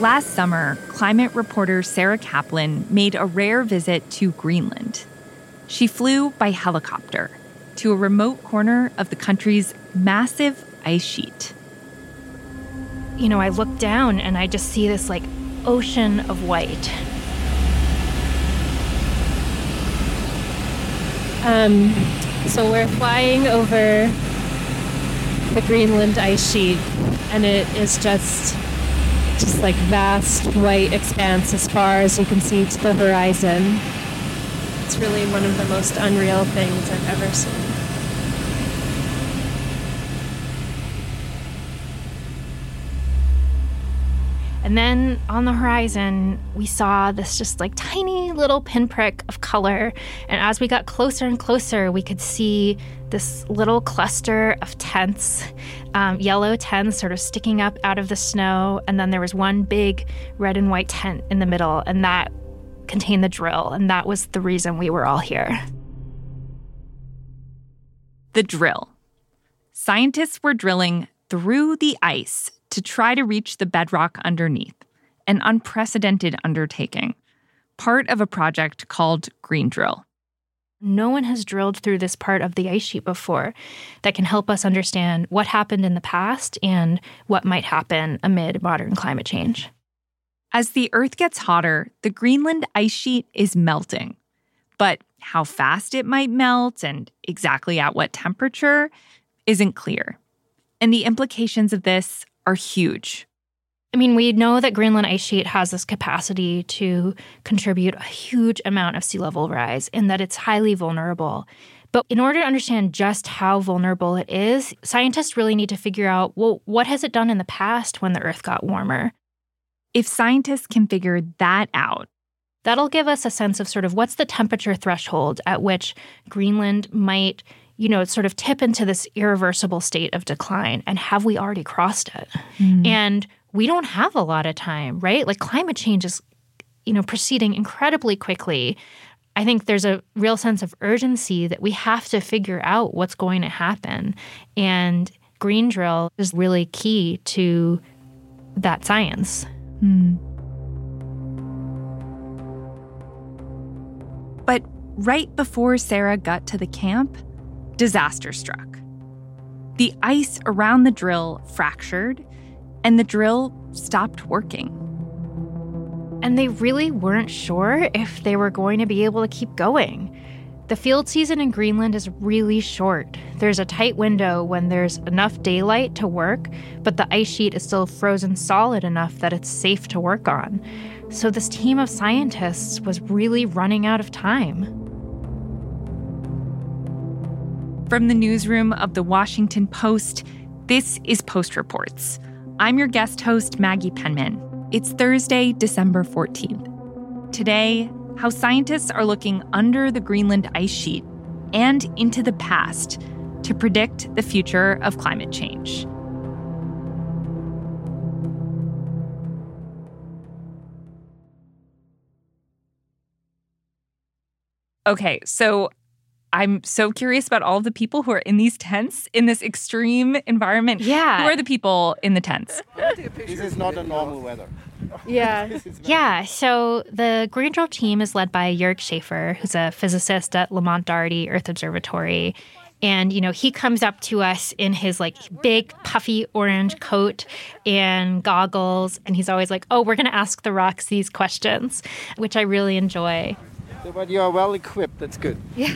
Last summer, climate reporter Sarah Kaplan made a rare visit to Greenland. She flew by helicopter to a remote corner of the country's massive ice sheet. You know, I look down and I just see this like ocean of white. Um, so we're flying over the Greenland ice sheet, and it is just just like vast white expanse as far as you can see to the horizon. It's really one of the most unreal things I've ever seen. And then on the horizon, we saw this just like tiny little pinprick of color. And as we got closer and closer, we could see this little cluster of tents, um, yellow tents sort of sticking up out of the snow. And then there was one big red and white tent in the middle, and that contained the drill. And that was the reason we were all here. The drill. Scientists were drilling through the ice to try to reach the bedrock underneath, an unprecedented undertaking, part of a project called Green Drill. No one has drilled through this part of the ice sheet before that can help us understand what happened in the past and what might happen amid modern climate change. As the Earth gets hotter, the Greenland ice sheet is melting. But how fast it might melt and exactly at what temperature isn't clear. And the implications of this are huge. I mean, we know that Greenland ice sheet has this capacity to contribute a huge amount of sea level rise and that it's highly vulnerable. But in order to understand just how vulnerable it is, scientists really need to figure out well, what has it done in the past when the Earth got warmer? If scientists can figure that out, that'll give us a sense of sort of what's the temperature threshold at which Greenland might you know, sort of tip into this irreversible state of decline. And have we already crossed it? Mm. And we don't have a lot of time, right? Like climate change is, you know, proceeding incredibly quickly. I think there's a real sense of urgency that we have to figure out what's going to happen. And green drill is really key to that science. Mm. But right before Sarah got to the camp, disaster struck. The ice around the drill fractured, and the drill stopped working. And they really weren't sure if they were going to be able to keep going. The field season in Greenland is really short. There's a tight window when there's enough daylight to work, but the ice sheet is still frozen solid enough that it's safe to work on. So, this team of scientists was really running out of time. From the newsroom of the Washington Post, this is Post Reports. I'm your guest host, Maggie Penman. It's Thursday, December 14th. Today, how scientists are looking under the Greenland ice sheet and into the past to predict the future of climate change. Okay, so I'm so curious about all of the people who are in these tents in this extreme environment. Yeah. Who are the people in the tents? this is not a normal weather. Yeah. yeah. So the Green Drill team is led by Jörg Schaefer, who's a physicist at Lamont Doherty Earth Observatory. And, you know, he comes up to us in his like big, puffy orange coat and goggles. And he's always like, oh, we're going to ask the rocks these questions, which I really enjoy. So, but you are well equipped. That's good. Yeah.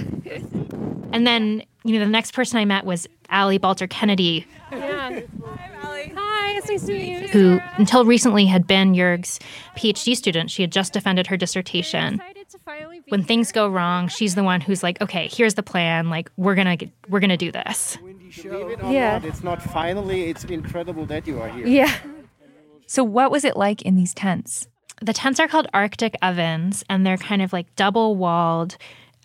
and then, you know, the next person I met was Allie Balter Kennedy. Yeah. Hi, Allie. Hi, it's nice to meet you. Who, until recently, had been Jörg's PhD student. She had just defended her dissertation. When things go wrong, she's the one who's like, "Okay, here's the plan. Like, we're gonna get, we're gonna do this." yeah. Not, it's not finally. It's incredible that you are here. Yeah. So, what was it like in these tents? The tents are called Arctic ovens, and they're kind of like double walled.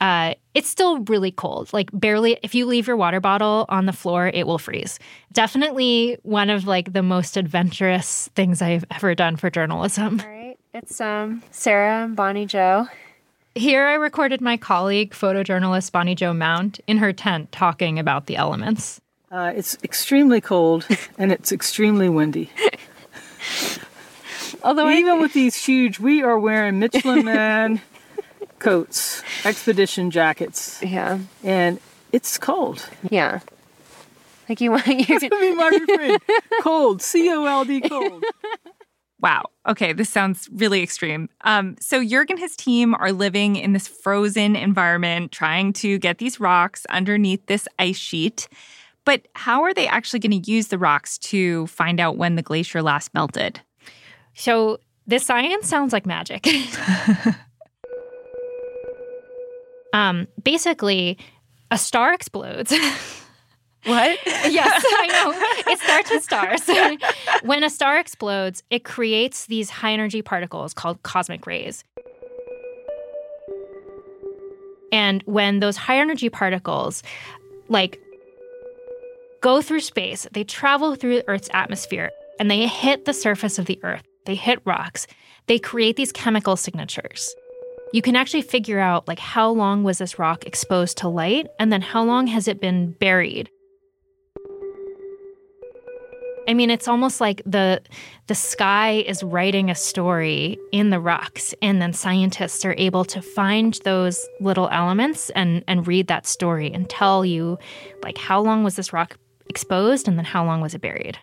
Uh, it's still really cold. Like barely, if you leave your water bottle on the floor, it will freeze. Definitely one of like the most adventurous things I've ever done for journalism. All right, it's um Sarah and Bonnie Jo. Here I recorded my colleague, photojournalist Bonnie Jo Mount, in her tent talking about the elements. Uh, it's extremely cold and it's extremely windy. Although even with these huge, we are wearing Michelin Man coats, expedition jackets, yeah, and it's cold. yeah. Like you want you gonna be my refrain. Cold, C O L D, cold. Wow. Okay, this sounds really extreme. Um, so Jörg and his team are living in this frozen environment, trying to get these rocks underneath this ice sheet. But how are they actually going to use the rocks to find out when the glacier last melted? So this science sounds like magic. um, basically, a star explodes. What? yes, I know. It starts with stars. when a star explodes, it creates these high energy particles called cosmic rays. And when those high energy particles, like, go through space, they travel through Earth's atmosphere and they hit the surface of the Earth, they hit rocks, they create these chemical signatures. You can actually figure out like how long was this rock exposed to light and then how long has it been buried I mean, it's almost like the the sky is writing a story in the rocks, and then scientists are able to find those little elements and and read that story and tell you, like, how long was this rock exposed, and then how long was it buried.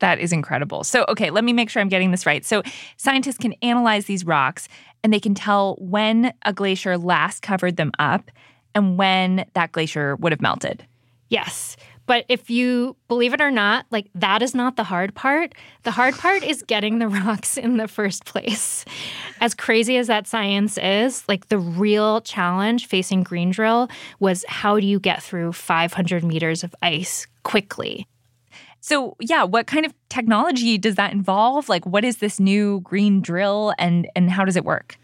That is incredible. So, okay, let me make sure I'm getting this right. So, scientists can analyze these rocks and they can tell when a glacier last covered them up and when that glacier would have melted. Yes. But if you believe it or not, like that is not the hard part. The hard part is getting the rocks in the first place. As crazy as that science is, like the real challenge facing Green Drill was how do you get through 500 meters of ice quickly? So, yeah, what kind of technology does that involve? Like what is this new green drill and and how does it work?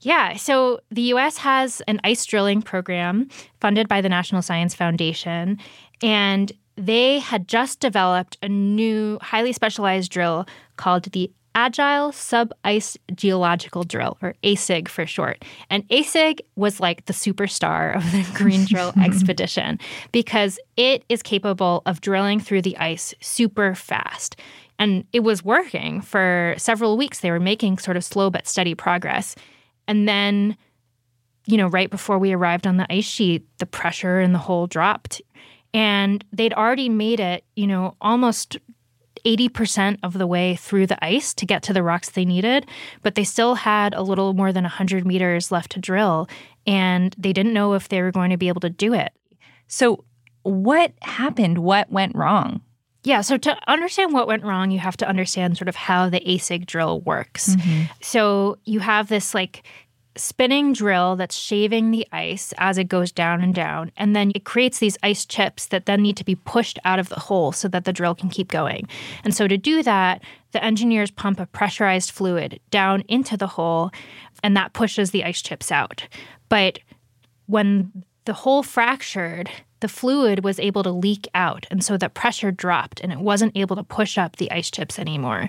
Yeah, so the US has an ice drilling program funded by the National Science Foundation, and they had just developed a new, highly specialized drill called the Agile Sub Ice Geological Drill, or ASIG for short. And ASIG was like the superstar of the Green Drill expedition because it is capable of drilling through the ice super fast. And it was working for several weeks. They were making sort of slow but steady progress. And then, you know, right before we arrived on the ice sheet, the pressure in the hole dropped and they'd already made it, you know, almost 80% of the way through the ice to get to the rocks they needed, but they still had a little more than 100 meters left to drill, and they didn't know if they were going to be able to do it. So, what happened? What went wrong? Yeah, so to understand what went wrong, you have to understand sort of how the ASIG drill works. Mm-hmm. So, you have this like spinning drill that's shaving the ice as it goes down and down. And then it creates these ice chips that then need to be pushed out of the hole so that the drill can keep going. And so to do that, the engineers pump a pressurized fluid down into the hole, and that pushes the ice chips out. But when the hole fractured, the fluid was able to leak out. And so the pressure dropped and it wasn't able to push up the ice chips anymore.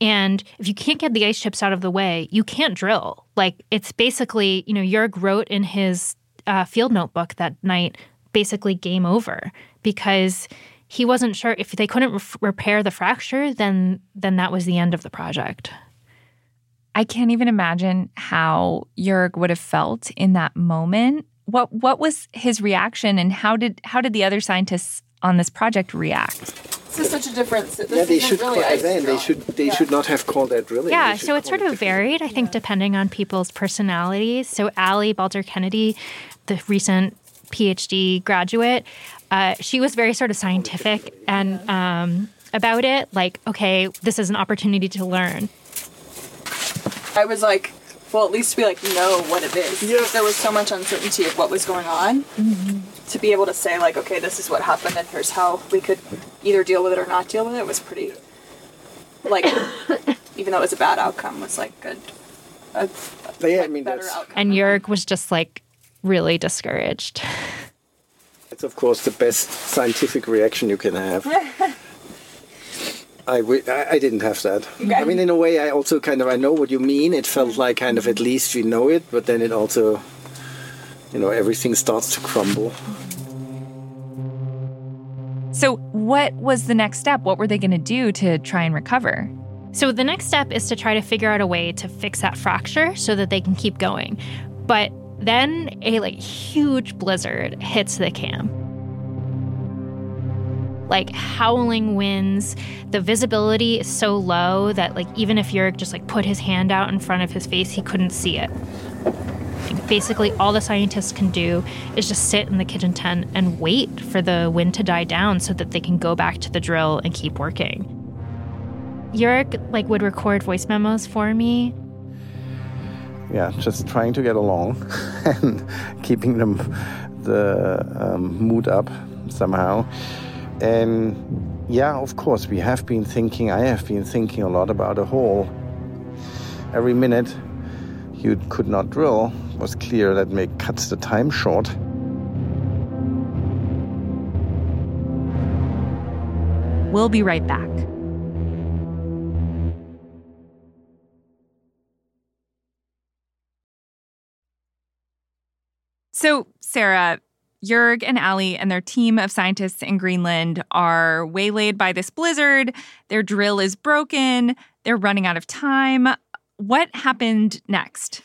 And if you can't get the ice chips out of the way, you can't drill. Like it's basically, you know, Jörg wrote in his uh, field notebook that night, basically game over because he wasn't sure if they couldn't re- repair the fracture, then then that was the end of the project. I can't even imagine how Jörg would have felt in that moment. What what was his reaction, and how did how did the other scientists on this project react? This is such a difference. This yeah, they should really call, then they should they yeah. should not have called that drilling. Yeah, so it's sort of varied, I think, depending on people's personalities. So Allie Balter Kennedy, the recent PhD graduate, uh, she was very sort of scientific and um, about it. Like, okay, this is an opportunity to learn. I was like, well, at least we like know what it is. Yeah. There was so much uncertainty of what was going on. Mm-hmm to be able to say like, okay, this is what happened, and here's how we could either deal with it or not deal with it was pretty. Like, even though it was a bad outcome, was like good. A, a yeah, I mean, better outcome. And Jörg was just like really discouraged. It's of course the best scientific reaction you can have. I, w- I didn't have that. Okay. I mean, in a way, I also kind of I know what you mean. It felt mm-hmm. like kind of at least we know it, but then it also you know, everything starts to crumble. So, what was the next step? What were they going to do to try and recover? So, the next step is to try to figure out a way to fix that fracture so that they can keep going. But then a like huge blizzard hits the camp like howling winds. The visibility is so low that like even if Jörg just like put his hand out in front of his face, he couldn't see it. Basically, all the scientists can do is just sit in the kitchen tent and wait for the wind to die down so that they can go back to the drill and keep working. Jörg like would record voice memos for me. Yeah, just trying to get along and keeping them the um, mood up somehow. And yeah, of course, we have been thinking, I have been thinking a lot about a hole. Every minute you could not drill was clear that make cuts the time short. We'll be right back. So, Sarah, Jörg and Allie and their team of scientists in Greenland are waylaid by this blizzard. Their drill is broken. They're running out of time. What happened next?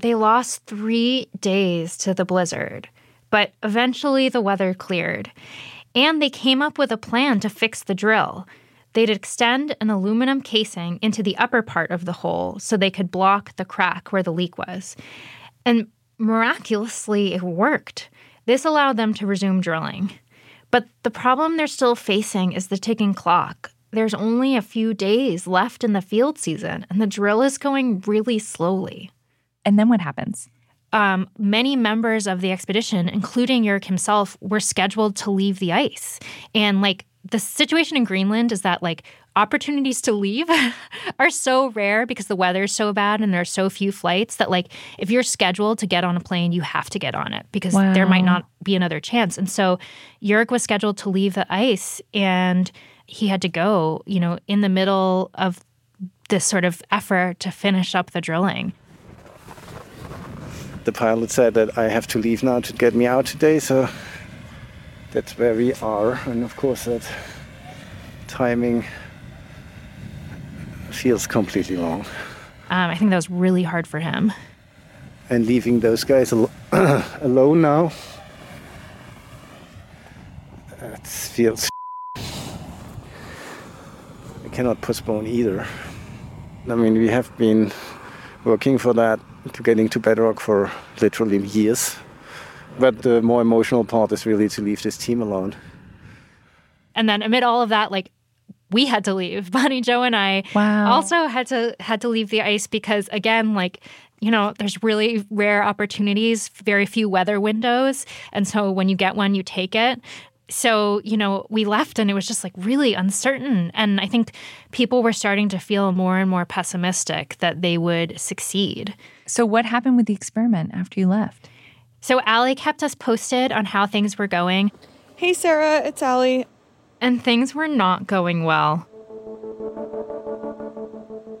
They lost three days to the blizzard, but eventually the weather cleared. And they came up with a plan to fix the drill. They'd extend an aluminum casing into the upper part of the hole so they could block the crack where the leak was. And miraculously, it worked. This allowed them to resume drilling. But the problem they're still facing is the ticking clock. There's only a few days left in the field season, and the drill is going really slowly. And then what happens? Um, many members of the expedition, including Jörg himself, were scheduled to leave the ice. And like the situation in Greenland is that like opportunities to leave are so rare because the weather is so bad and there are so few flights that like if you're scheduled to get on a plane you have to get on it because wow. there might not be another chance. And so Jörg was scheduled to leave the ice and he had to go you know in the middle of this sort of effort to finish up the drilling. The pilot said that I have to leave now to get me out today. So that's where we are. And of course that timing feels completely wrong. Um, I think that was really hard for him. And leaving those guys al- alone now, that feels. I cannot postpone either. I mean, we have been working for that, to getting to bedrock for literally years. But the more emotional part is really to leave this team alone. And then amid all of that, like we had to leave. Bonnie Jo and I wow. also had to had to leave the ice because again, like you know, there's really rare opportunities, very few weather windows, and so when you get one, you take it. So, you know, we left and it was just like really uncertain. And I think people were starting to feel more and more pessimistic that they would succeed. So, what happened with the experiment after you left? So, Allie kept us posted on how things were going. Hey, Sarah, it's Allie and things were not going well.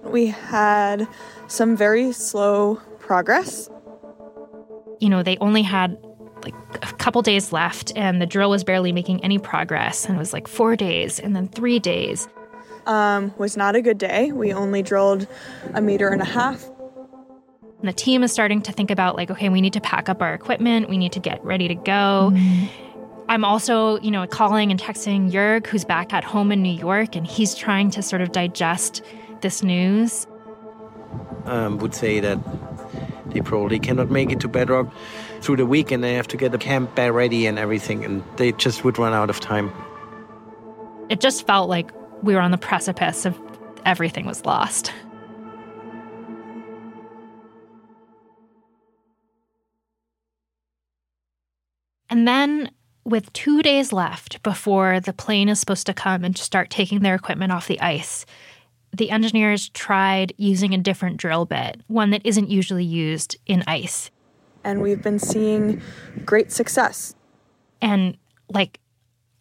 We had some very slow progress. You know, they only had like a couple days left, and the drill was barely making any progress. And it was like four days, and then three days. Um, was not a good day. We only drilled a meter and a half. And the team is starting to think about like, okay, we need to pack up our equipment. We need to get ready to go. Mm-hmm. I'm also, you know, calling and texting Jörg, who's back at home in New York, and he's trying to sort of digest this news. Um, would say that they probably cannot make it to Bedrock through the week, and they have to get the camp ready and everything, and they just would run out of time. It just felt like we were on the precipice of everything was lost. And then with two days left before the plane is supposed to come and start taking their equipment off the ice, the engineers tried using a different drill bit, one that isn't usually used in ice. And we've been seeing great success. And like,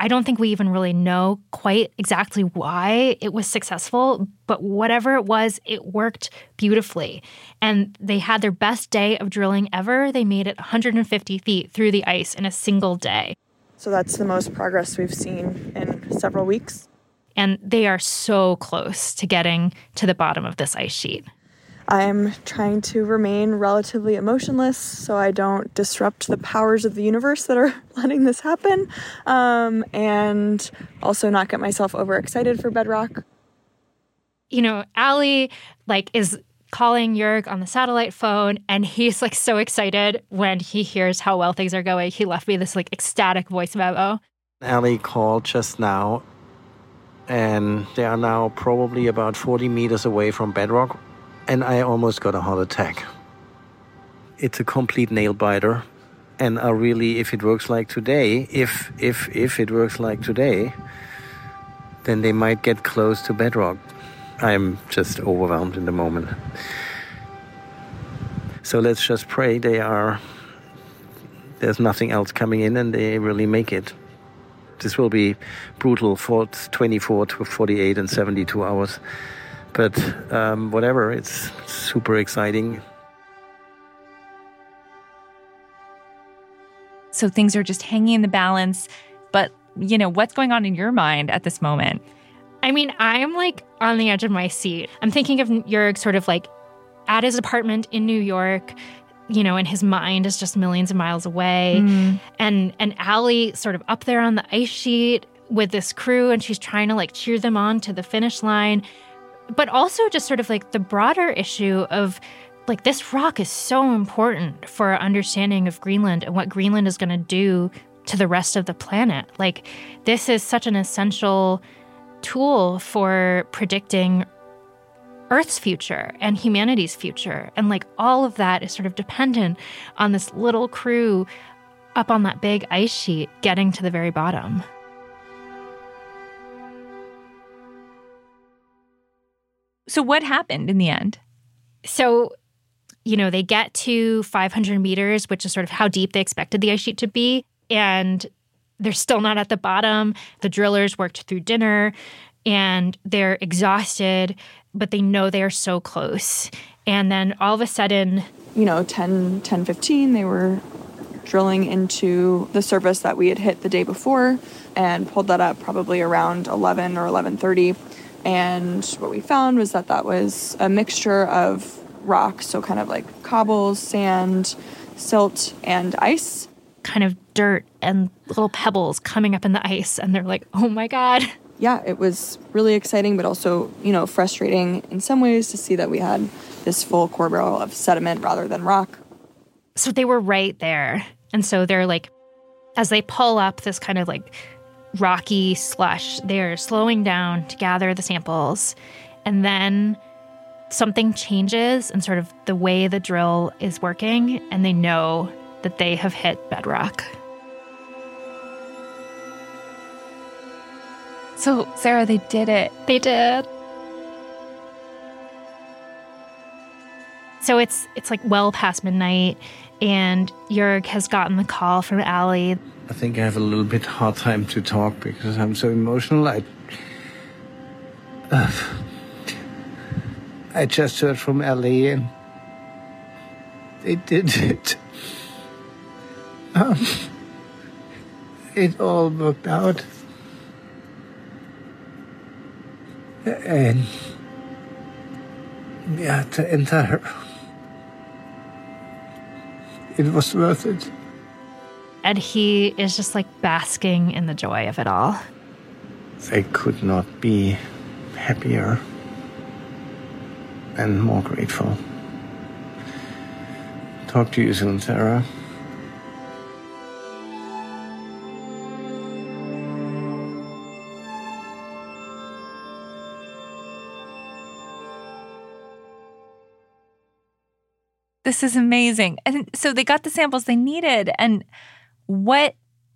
I don't think we even really know quite exactly why it was successful, but whatever it was, it worked beautifully. And they had their best day of drilling ever. They made it 150 feet through the ice in a single day So that's the most progress we've seen in several weeks. And they are so close to getting to the bottom of this ice sheet. I'm trying to remain relatively emotionless so I don't disrupt the powers of the universe that are letting this happen, um, and also not get myself overexcited for bedrock. You know, Allie like is calling Jörg on the satellite phone, and he's like so excited when he hears how well things are going. He left me this like ecstatic voice memo. Allie called just now, and they are now probably about 40 meters away from bedrock and I almost got a heart attack. It's a complete nail biter, and I really, if it works like today, if if if it works like today, then they might get close to bedrock. I'm just overwhelmed in the moment. So let's just pray they are. There's nothing else coming in, and they really make it. This will be brutal for 24 to 48 and 72 hours. But um, whatever, it's super exciting. So things are just hanging in the balance. But, you know, what's going on in your mind at this moment? I mean, I'm like on the edge of my seat. I'm thinking of Jörg sort of like at his apartment in New York, you know, and his mind is just millions of miles away. Mm. And and Allie sort of up there on the ice sheet with this crew and she's trying to like cheer them on to the finish line but also just sort of like the broader issue of like this rock is so important for our understanding of Greenland and what Greenland is going to do to the rest of the planet. Like this is such an essential tool for predicting Earth's future and humanity's future. And like all of that is sort of dependent on this little crew up on that big ice sheet getting to the very bottom. So, what happened in the end? So, you know, they get to 500 meters, which is sort of how deep they expected the ice sheet to be. And they're still not at the bottom. The drillers worked through dinner and they're exhausted, but they know they are so close. And then all of a sudden, you know, 10, 10 15, they were drilling into the surface that we had hit the day before and pulled that up probably around 11 or 11:30 and what we found was that that was a mixture of rocks, so kind of like cobbles, sand, silt, and ice. Kind of dirt and little pebbles coming up in the ice. And they're like, oh my God. Yeah, it was really exciting, but also, you know, frustrating in some ways to see that we had this full core barrel of sediment rather than rock. So they were right there. And so they're like, as they pull up this kind of like rocky slush. They're slowing down to gather the samples. And then something changes and sort of the way the drill is working, and they know that they have hit bedrock. So, Sarah, they did it. They did. So it's it's like well past midnight, and Jörg has gotten the call from Allie. I think I have a little bit hard time to talk because I'm so emotional. I uh, I just heard from Allie and they did it. Um, it all worked out. And yeah, to enter her it was worth it. And he is just like basking in the joy of it all. They could not be happier and more grateful. Talk to you soon, Sarah. This is amazing. And so they got the samples they needed. And what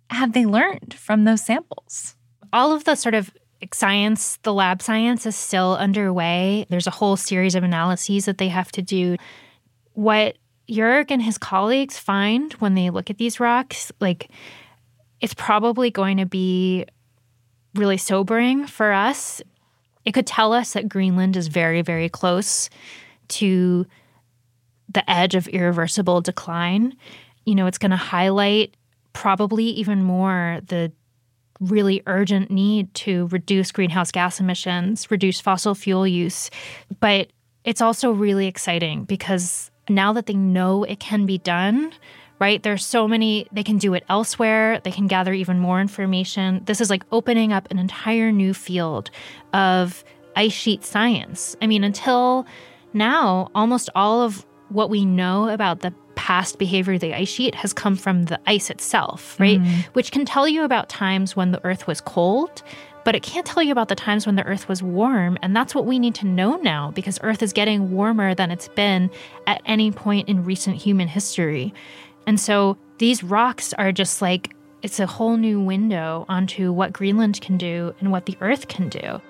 have they learned from those samples? All of the sort of science, the lab science is still underway. There's a whole series of analyses that they have to do. What Jörg and his colleagues find when they look at these rocks, like it's probably going to be really sobering for us. It could tell us that Greenland is very, very close to the edge of irreversible decline. You know, it's going to highlight probably even more the really urgent need to reduce greenhouse gas emissions, reduce fossil fuel use. But it's also really exciting because now that they know it can be done, right? There's so many, they can do it elsewhere, they can gather even more information. This is like opening up an entire new field of ice sheet science. I mean, until now, almost all of what we know about the past behavior of the ice sheet has come from the ice itself, right? Mm. Which can tell you about times when the earth was cold, but it can't tell you about the times when the earth was warm. And that's what we need to know now because earth is getting warmer than it's been at any point in recent human history. And so these rocks are just like, it's a whole new window onto what Greenland can do and what the earth can do.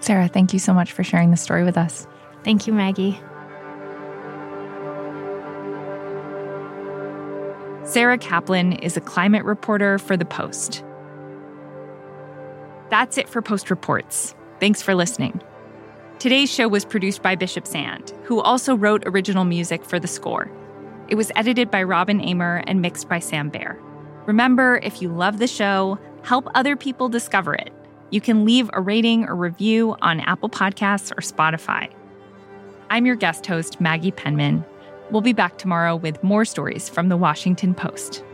Sarah, thank you so much for sharing this story with us. Thank you, Maggie. Sarah Kaplan is a climate reporter for The Post. That's it for Post Reports. Thanks for listening. Today's show was produced by Bishop Sand, who also wrote original music for the score. It was edited by Robin Amer and mixed by Sam Bair. Remember, if you love the show, help other people discover it. You can leave a rating or review on Apple Podcasts or Spotify. I'm your guest host, Maggie Penman. We'll be back tomorrow with more stories from the Washington Post.